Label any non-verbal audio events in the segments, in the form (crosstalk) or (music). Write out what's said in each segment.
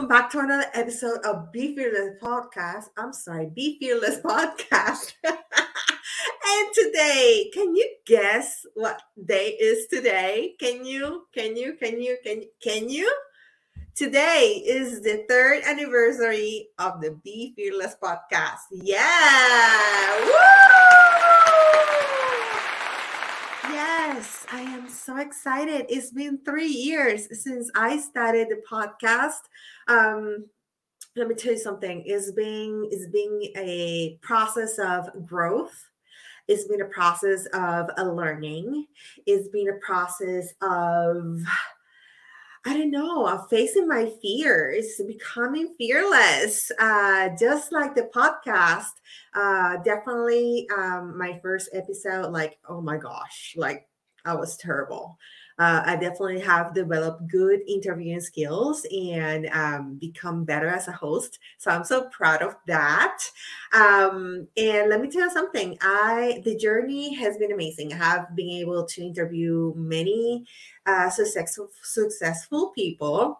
welcome back to another episode of Be Fearless Podcast. I'm sorry, Be Fearless (laughs) Podcast. and today, can you guess what day is today? Can you? Can you? Can you? Can you? Can you? Today is the third anniversary of the Be Fearless Podcast. Yeah! Woo! Yes, I am so excited. It's been three years since I started the podcast. Um, let me tell you something. It's been it's been a process of growth. It's been a process of a learning. It's been a process of I don't know, of facing my fears, becoming fearless, uh, just like the podcast. Uh, definitely, um, my first episode, like, oh my gosh, like I was terrible. Uh, I definitely have developed good interviewing skills and um, become better as a host. So I'm so proud of that. Um, and let me tell you something. I the journey has been amazing. I have been able to interview many uh, successful successful people,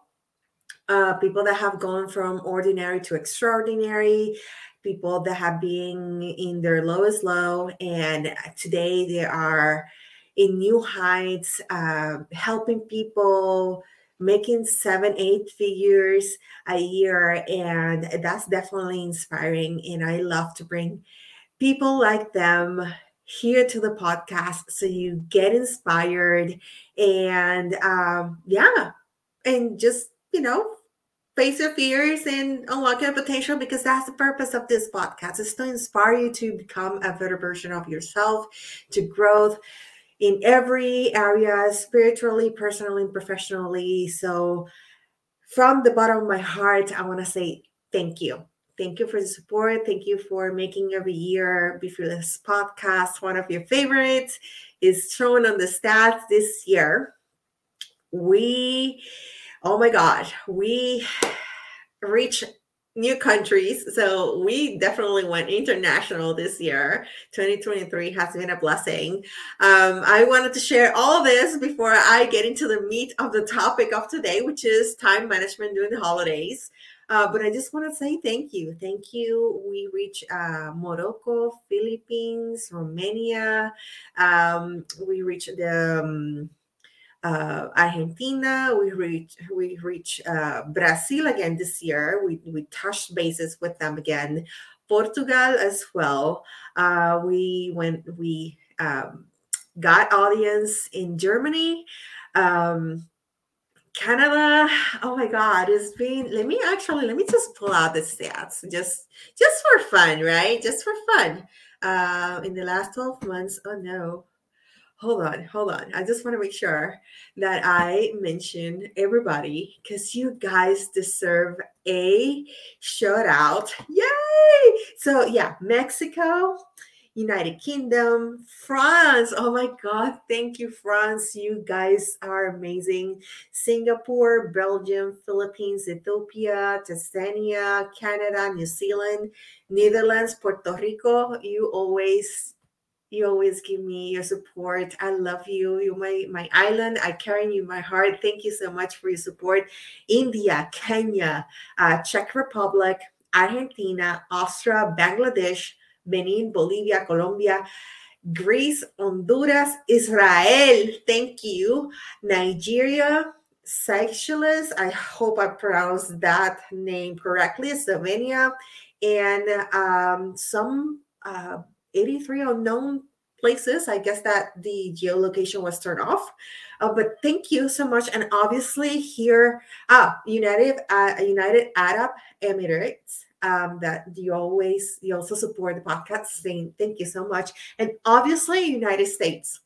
uh, people that have gone from ordinary to extraordinary, people that have been in their lowest low, and today they are in new heights, uh, helping people making seven, eight figures a year. And that's definitely inspiring. And I love to bring people like them here to the podcast so you get inspired and um, yeah, and just, you know, face your fears and unlock your potential because that's the purpose of this podcast is to inspire you to become a better version of yourself to growth in every area spiritually personally and professionally so from the bottom of my heart i want to say thank you Thank you for the support. Thank you for making every year Be Fearless podcast one of your favorites. Is shown on the stats this year. We, oh my God, we reach new countries. So we definitely went international this year. 2023 has been a blessing. Um, I wanted to share all this before I get into the meat of the topic of today, which is time management during the holidays. Uh, but I just want to say thank you. Thank you. We reach uh, Morocco, Philippines, Romania. Um, we reach the um, uh, Argentina. We reach we reach uh, Brazil again this year. We we touched bases with them again. Portugal as well. Uh, we went we um, got audience in Germany. Um, Canada, oh my God, it's been. Let me actually let me just pull out the stats, just just for fun, right? Just for fun. Uh, in the last twelve months, oh no, hold on, hold on. I just want to make sure that I mention everybody because you guys deserve a shout out. Yay! So yeah, Mexico, United Kingdom, France. Oh my God. Thank you, France. You guys are amazing. Singapore, Belgium, Philippines, Ethiopia, Tanzania, Canada, New Zealand, Netherlands, Puerto Rico. You always you always give me your support. I love you. You're my, my island. I carry you in my heart. Thank you so much for your support. India, Kenya, uh, Czech Republic, Argentina, Austria, Bangladesh, Benin, Bolivia, Colombia, Greece, Honduras, Israel, thank you, Nigeria, Seychelles, I hope I pronounced that name correctly, Slovenia, and um, some uh, 83 unknown places. I guess that the geolocation was turned off. Uh, but thank you so much. And obviously here, ah, United uh, United Arab Emirates, um, that you always you also support the podcast saying thank you so much and obviously united states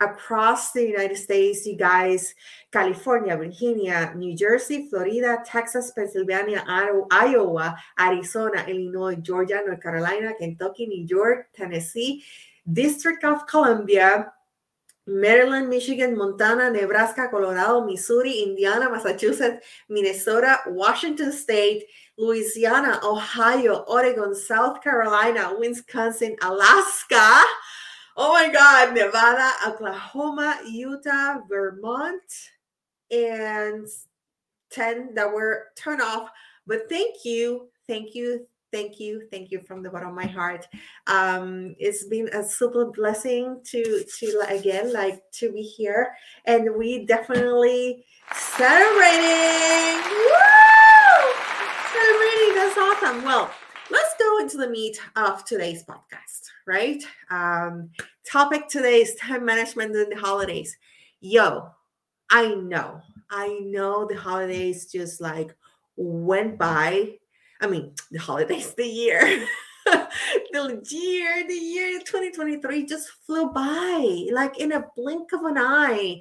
across the united states you guys california virginia new jersey florida texas pennsylvania iowa arizona illinois georgia north carolina kentucky new york tennessee district of columbia Maryland, Michigan, Montana, Nebraska, Colorado, Missouri, Indiana, Massachusetts, Minnesota, Washington State, Louisiana, Ohio, Oregon, South Carolina, Wisconsin, Alaska. Oh my God, Nevada, Oklahoma, Utah, Vermont, and 10 that were turned off. But thank you, thank you, thank you, thank you from the bottom of my heart. Um, it's been a super blessing to to again like to be here, and we definitely celebrating. Woo! Celebrating, that's awesome. Well, go into the meat of today's podcast, right? Um, topic today is time management during the holidays. Yo, I know, I know the holidays just like went by. I mean, the holidays, the year, (laughs) the year, the year 2023 just flew by like in a blink of an eye.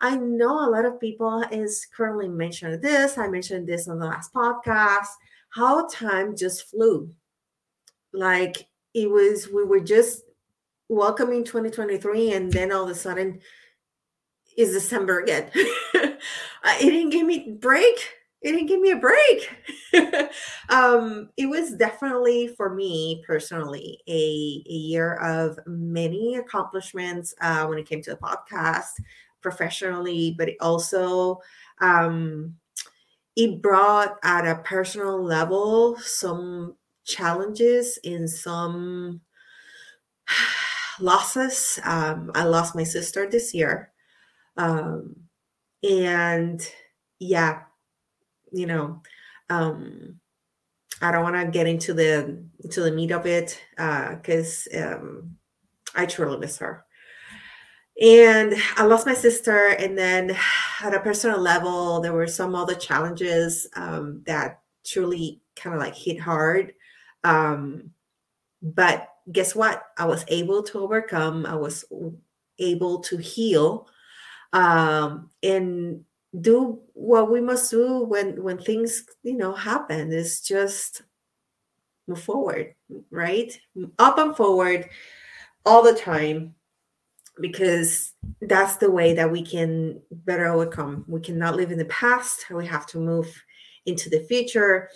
I know a lot of people is currently mentioning this. I mentioned this on the last podcast. How time just flew. Like it was, we were just welcoming 2023, and then all of a sudden is December again. (laughs) it didn't give me break. It didn't give me a break. (laughs) um, it was definitely for me personally a, a year of many accomplishments uh, when it came to the podcast professionally, but it also um, it brought at a personal level some challenges in some (sighs) losses. Um, I lost my sister this year. Um, and yeah, you know, um, I don't want to get into the into the meat of it because uh, um, I truly miss her. And I lost my sister, and then at a personal level, there were some other challenges um, that truly kind of like hit hard. Um, but guess what? I was able to overcome. I was able to heal um, and do what we must do when when things you know happen. Is just move forward, right? Up and forward all the time because that's the way that we can better overcome. We cannot live in the past. We have to move into the future.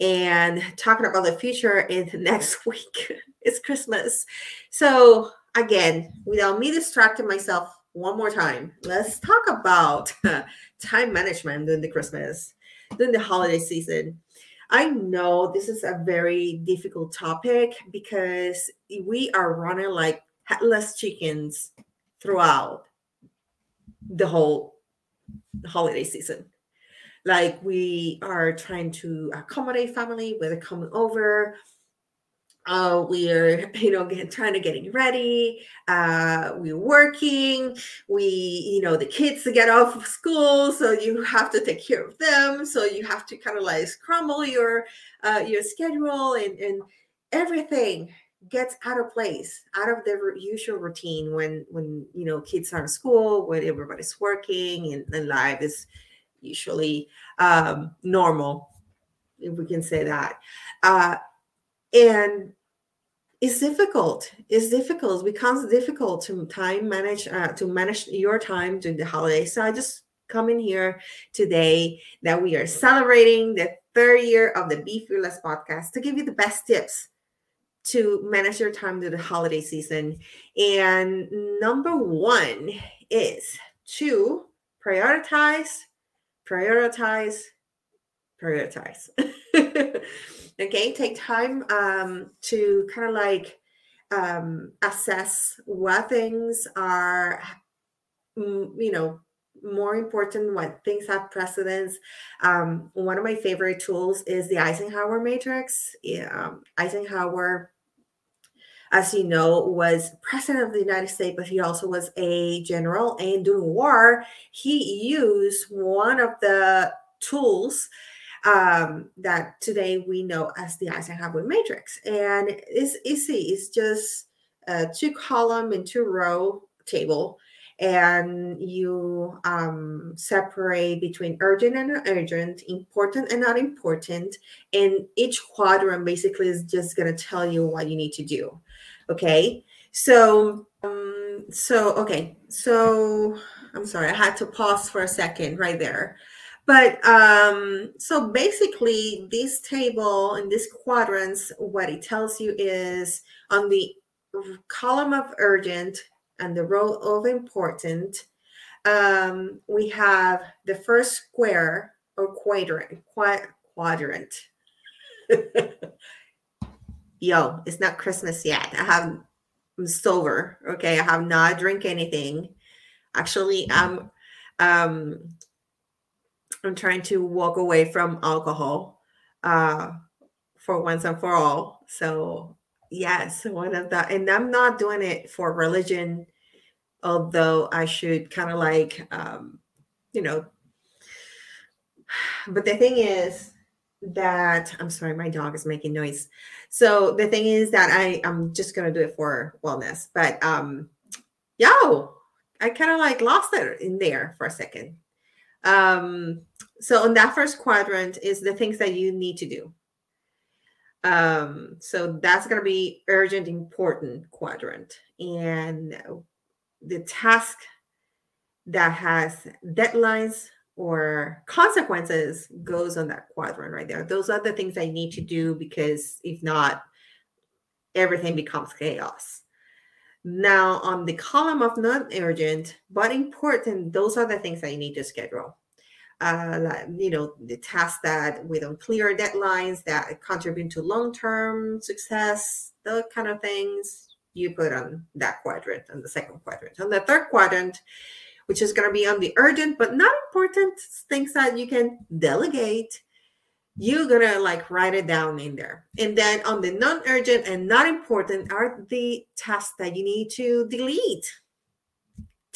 And talking about the future in the (laughs) next week, it's Christmas. So, again, without me distracting myself one more time, let's talk about (laughs) time management during the Christmas, during the holiday season. I know this is a very difficult topic because we are running like headless chickens throughout the whole holiday season. Like we are trying to accommodate family, whether coming over, uh, we are (laughs) you know get, trying to getting ready. Uh, we're working. We you know the kids to get off of school so you have to take care of them. So you have to kind of like scramble your uh, your schedule and and everything gets out of place out of their usual routine when when you know kids are in school when everybody's working and, and life is usually um normal if we can say that uh and it's difficult. It's difficult. It becomes difficult to time manage uh, to manage your time during the holidays. So I just come in here today that we are celebrating the third year of the Be Fearless podcast to give you the best tips to manage your time during the holiday season. And number one is to prioritize, prioritize, prioritize. (laughs) okay take time um, to kind of like um, assess what things are you know more important what things have precedence um, one of my favorite tools is the eisenhower matrix Yeah, um, eisenhower as you know was president of the united states but he also was a general and during war he used one of the tools um, that today we know as the Eisenhower matrix. And it's easy, it's just a two column and two row table. And you um, separate between urgent and urgent, important and not important. And each quadrant basically is just going to tell you what you need to do. Okay. So, um, so, okay. So I'm sorry, I had to pause for a second right there. But um, so basically, this table and these quadrants, what it tells you is on the column of urgent and the row of important, um, we have the first square or quadrant, quadrant. (laughs) Yo, it's not Christmas yet. I have I'm sober. Okay, I have not drink anything. Actually, I'm um I'm trying to walk away from alcohol uh for once and for all. So yes, one of the and I'm not doing it for religion, although I should kind of like um, you know. (sighs) But the thing is that I'm sorry, my dog is making noise. So the thing is that I I'm just gonna do it for wellness, but um, yo, I kind of like lost it in there for a second. Um, so on that first quadrant is the things that you need to do. Um, so that's to be urgent, important quadrant. And the task that has deadlines or consequences goes on that quadrant right there. Those are the things I need to do because if not, everything becomes chaos. Now, on the column of non urgent but important, those are the things that you need to schedule uh, you know, the tasks that with unclear deadlines that contribute to long-term success, the kind of things you put on that quadrant, on the second quadrant. On the third quadrant, which is going to be on the urgent but not important things that you can delegate, you're going to like write it down in there. And then on the non-urgent and not important are the tasks that you need to delete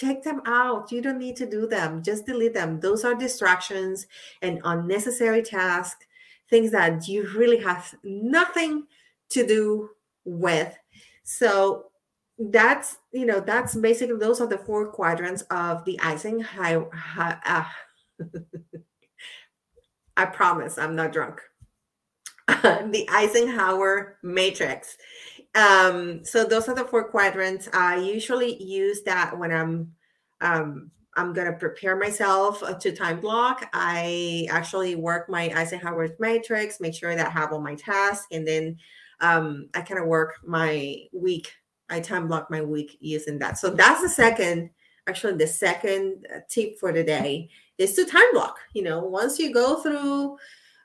take them out. You don't need to do them. Just delete them. Those are distractions and unnecessary tasks, things that you really have nothing to do with. So that's you know that's basically those are the four quadrants of the Eisenhower. Uh, (laughs) I promise I'm not drunk. (laughs) the Eisenhower matrix. Um, so those are the four quadrants. I usually use that when I'm um, I'm gonna prepare myself uh, to time block. I actually work my Eisenhower matrix, make sure that I have all my tasks, and then um, I kind of work my week. I time block my week using that. So that's the second, actually, the second uh, tip for the day is to time block. You know, once you go through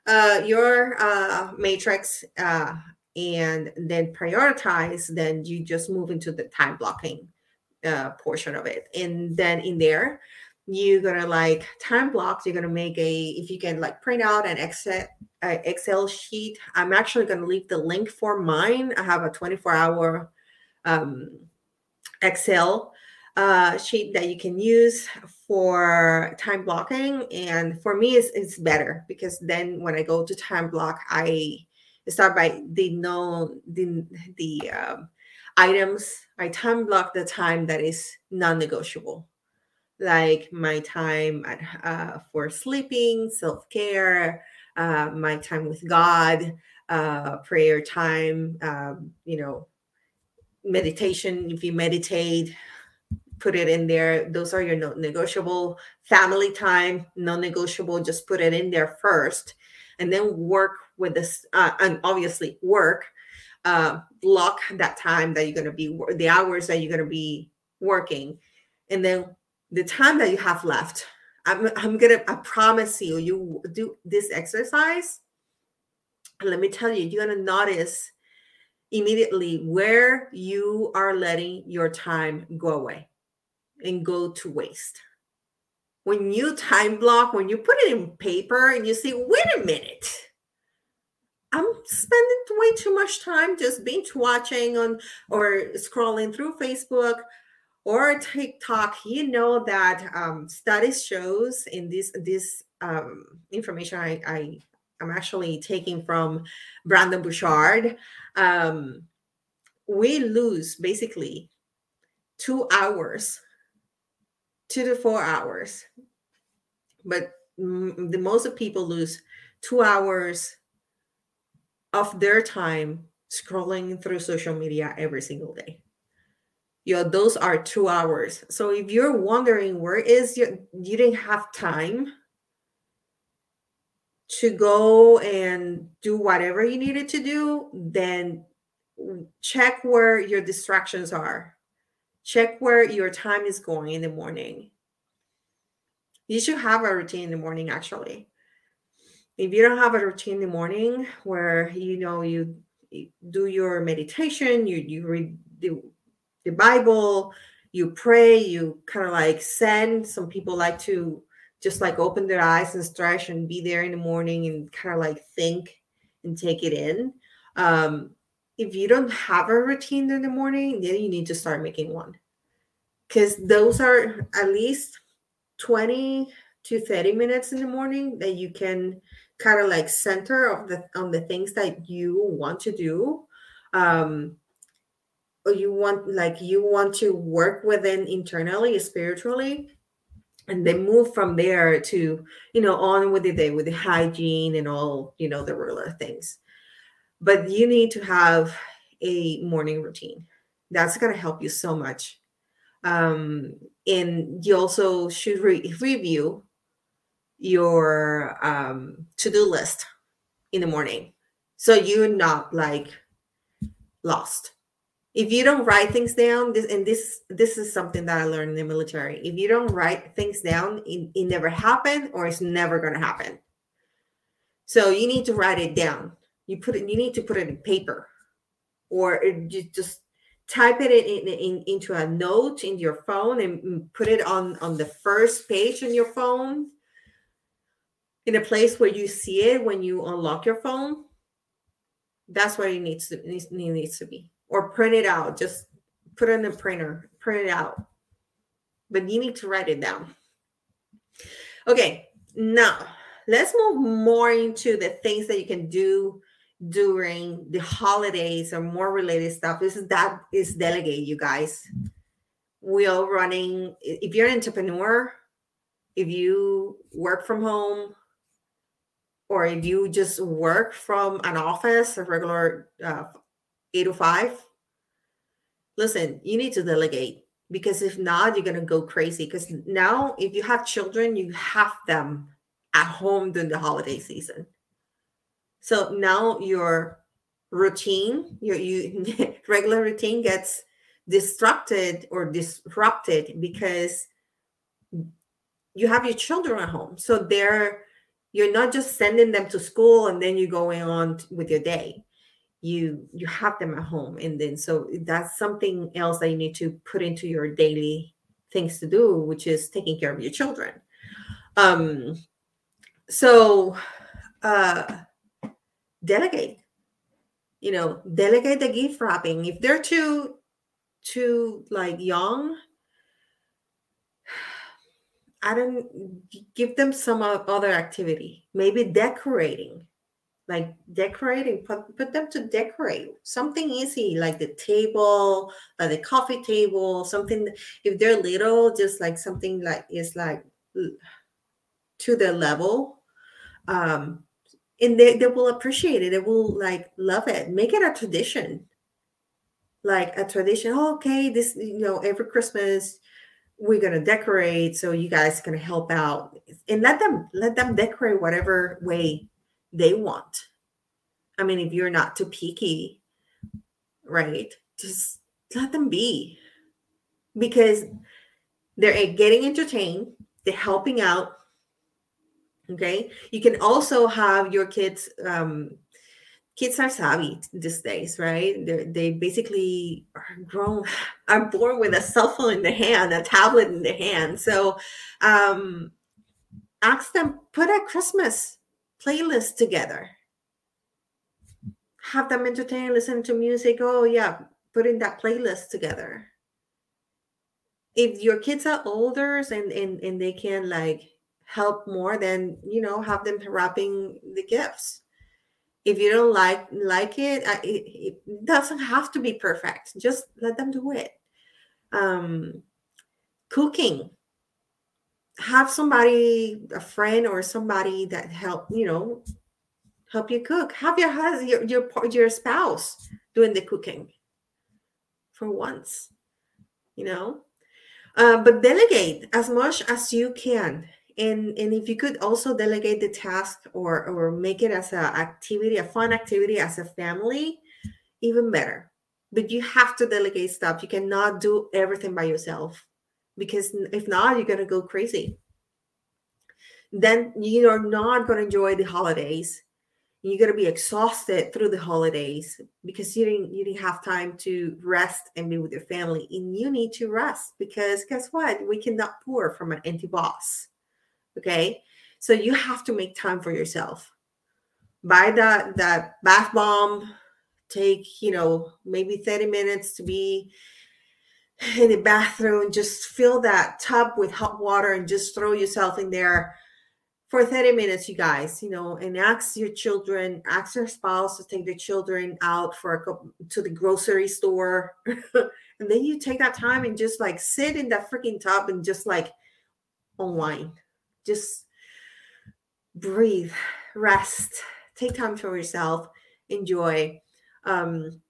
uh, your uh, matrix uh, and then prioritize, then you just move into the time blocking uh, portion of it. And then in there, you're gonna like time blocks. You're gonna make a if you can like print out an Excel uh, Excel sheet. I'm actually gonna leave the link for mine. I have a 24 hour um, Excel uh, sheet that you can use for time blocking. And for me, it's, it's better because then when I go to time block, I start by the known the the um, items. I time block the time that is non-negotiable, like my time at, uh, for sleeping, self-care, uh, my time with God, uh, prayer time. Um, you know, meditation. If you meditate, put it in there. Those are your non-negotiable. Family time, non-negotiable. Just put it in there first, and then work with this. Uh, and obviously work uh, block that time that you're going to be the hours that you're going to be working and then the time that you have left i'm, I'm gonna i promise you you do this exercise let me tell you you're going to notice immediately where you are letting your time go away and go to waste when you time block when you put it in paper and you say wait a minute I'm spending way too much time just binge watching on or scrolling through Facebook or TikTok. You know that um, studies shows in this this um, information I, I am actually taking from Brandon Bouchard. Um, we lose basically two hours, two to four hours, but m- the most of people lose two hours of their time scrolling through social media every single day. You know, those are two hours. So if you're wondering where is your you didn't have time to go and do whatever you needed to do, then check where your distractions are. Check where your time is going in the morning. You should have a routine in the morning, actually. if you don't have a routine in the morning where you know you, do your meditation you you read the, the bible you pray you kind of like send some people like to just like open their eyes and stretch and be there in the morning and kind of like think and take it in. Um if you don't have a routine in the morning then you need to start making one. Because those are at least 20 to 30 minutes in the morning that you can kind of like center of the on the things that you want to do. Um or you want like you want to work within internally spiritually and then move from there to you know on with the day with the hygiene and all you know the regular things. But you need to have a morning routine. That's going to help you so much. Um and you also should re- review your um to-do list in the morning so you're not like lost if you don't write things down this and this this is something that i learned in the military. If you don't write things down it, it never happened or it's never going to happen. So you need to write it down. You put it you need to put it in paper or you just type it in, in, into a note in your phone and put it on on the first page on your phone in a place where you see it when you unlock your phone. That's where it needs to needs, needs to be or print it out. Just put it in the printer, print it out. But you need to write it down. Okay, now let's move more into the things that you can do during the holidays or more related stuff. This is that is delegate, you guys. We are running, if you're an entrepreneur, if you work from home, or if you just work from an office, a regular uh, eight to five, listen, you need to delegate because if not, you're gonna go crazy. Because now, if you have children, you have them at home during the holiday season. So now your routine, your you (laughs) regular routine gets disrupted or disrupted because you have your children at home. So they're you're not just sending them to school and then you're going on with your day you you have them at home and then so that's something else that you need to put into your daily things to do which is taking care of your children. Um so uh delegate you know delegate the gift wrapping. If they're too too like young i don't give them some other activity. Maybe decorating like decorating put, put them to decorate. Something easy like the table like the coffee table something if they're little just like something like is like to their level um and they, they will appreciate it. They will like love it. Make it a tradition. Like a tradition oh, okay this you know every christmas we're to decorate so you guys can help out. And let them let them decorate whatever way they want. I mean, if you're not too picky, right? Just let them be because they're getting entertained, they're helping out. Okay. You can also have your kids, um, kids are savvy these days, right? They're, they basically are grown, (laughs) are born with a cell phone in the hand, a tablet in the hand. So um, ask them, put a Christmas playlist together. Have them entertain, listen to music. Oh, yeah, putting that playlist together. If your kids are older and, and, and they can like help more, then you know, have them wrapping the gifts. If you don't like like it, it, it doesn't have to be perfect. Just let them do it. Um, cooking have somebody, a friend or somebody that help, you know, help you cook. Have your husband, your your your spouse doing the cooking for once, you know. Uh, but delegate as much as you can, and and if you could also delegate the task or or make it as a activity, a fun activity as a family, even better. But you have to delegate stuff. You cannot do everything by yourself because if not, you're going to go crazy. then you're not going to enjoy the holidays. You're going to be exhausted through the holidays because you didn't you didn't have time to rest and be with your family and you need to rest because guess what? We cannot pour from an empty boss okay? So you have to make time for yourself. Buy that that bath bomb. Take you know maybe 30 minutes to be in the bathroom just fill that tub with hot water and just throw yourself in there for 30 minutes you guys you know and ask your children ask your spouse to take the children out for a couple to the grocery store. (laughs) And then you take that time and just like sit in that freaking tub and just like unwind. Just breathe rest take time for yourself enjoy. Um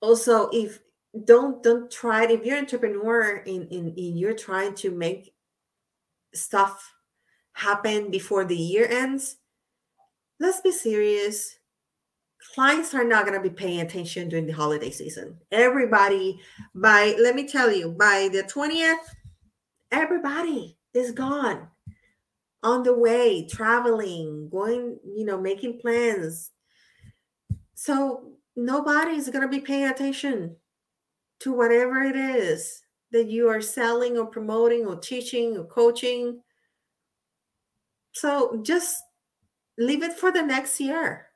also if don't don't try it if you're an entrepreneur and, and you're trying to make stuff happen before the year ends, let's be serious. Clients are not going to be paying attention during the holiday season. Everybody, by let me tell you, by the 20th, everybody is gone on the way, traveling, going, you know, making plans. So nobody is going to be paying attention to whatever it is that you are selling or promoting or teaching or coaching so just leave it for the next year.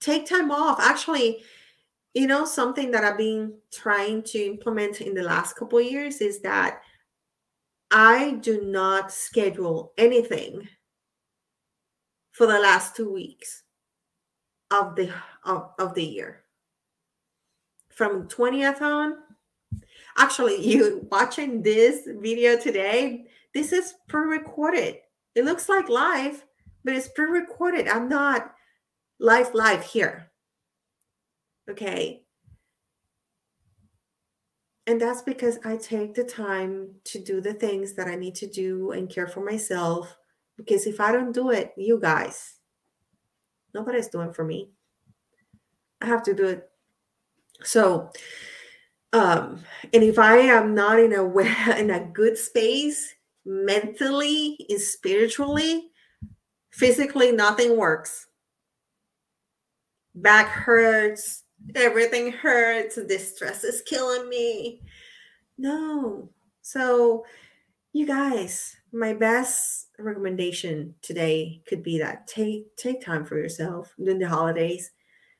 Take time off. Actually, you know, something that I've been trying to implement in the last couple years is that I do not schedule anything for the last two weeks of the of, of the year. From 20th on, actually, you watching this video today, this is pre-recorded it looks like live, but it's pre recorded. I'm not live, live here. Okay. And that's because I take the time to do the things that I need to do and care for myself. Because if I don't do it, you guys, nobody's doing for me. I have to do it. So, um, and if I am not in a (laughs) in a good space, mentally and spiritually, physically, nothing works. Back hurts, everything hurts, this stress is killing me. No. So, you guys, my best recommendation today could be that take take time for yourself during the holidays.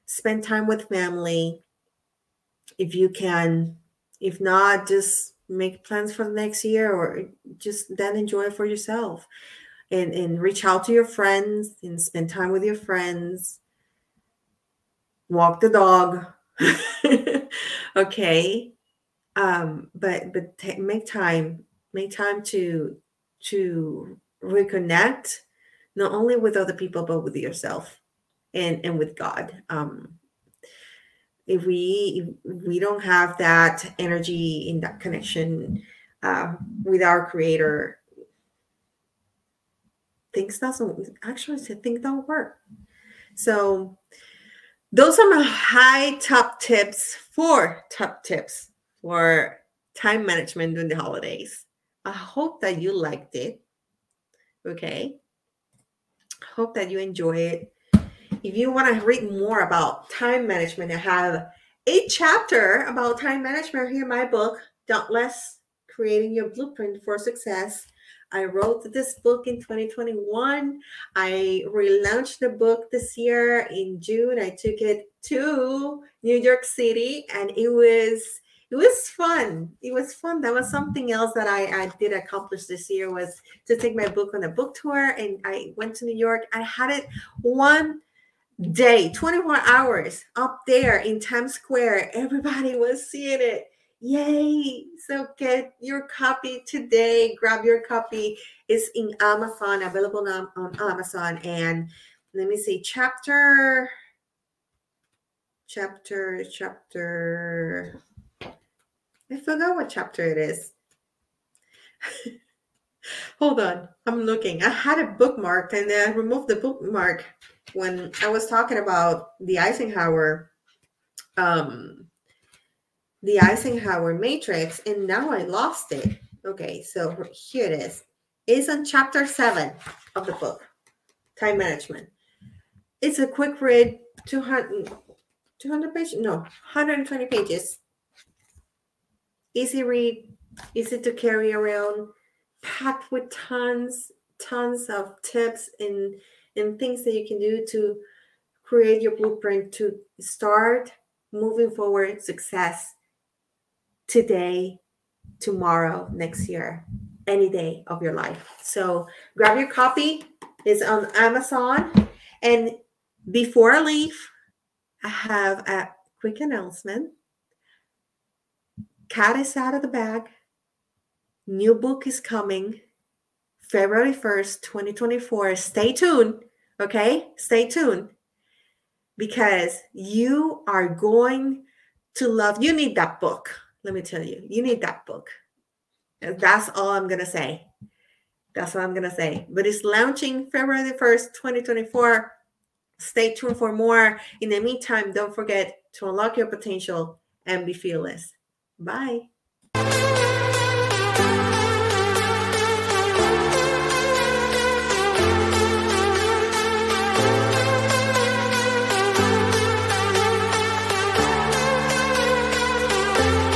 Spend time with family if you can. If not, just make plans for the next year or just then enjoy it for yourself. And and reach out to your friends and spend time with your friends. Walk the dog. (laughs) Okay. Um but but t- make time make time to to reconnect not only with other people but with yourself and and with god. Um if we if we don't have that energy in that connection uh, with our creator things doesn't actually things don't work. So those are my high top tips for top tips for time management during the holidays. I hope that you liked it okay? Hope that you enjoy it if you want to read more about time management, I have a chapter about time management here in my book, Dauntless Creating Your Blueprint for Success. I wrote this book in 2021. I relaunched the book this year in June. I took it to New York City and it was it was fun. It was fun. That was something else that I, I did accomplish this year was to take my book on a book tour and I went to New York. I had it one day, 24 hours up there in Times Square. Everybody was seeing it. Yay! So get your copy today. Grab your copy. It's in Amazon, available on, on Amazon. And let me see, chapter, chapter, chapter. I forgot what chapter it is. (laughs) Hold on, I'm looking. I had a bookmark and then I removed the bookmark when I was talking about the Eisenhower, um, the Eisenhower matrix, and now I lost it. Okay, so here it is. It's on chapter seven of the book, Time Management. It's a quick read, 200, 200 pages, no, 120 pages. Easy read, easy to carry around, packed with tons, tons of tips and, and things that you can do to create your blueprint to start moving forward success today, tomorrow, next year, any day of your life. So grab your copy. It's on Amazon. And before I leave, I have a quick announcement. Cat is out of the bag. New book is coming February 1st, 2024. Stay tuned. Okay? Stay tuned. Because you are going to love you need that book. Let me tell you you need that book. And that's all i'm going to say. That's all i'm going to say. But it's launching february 1st 2024 stay tuned for more. In the meantime don't forget to unlock your potential and be fearless. Bye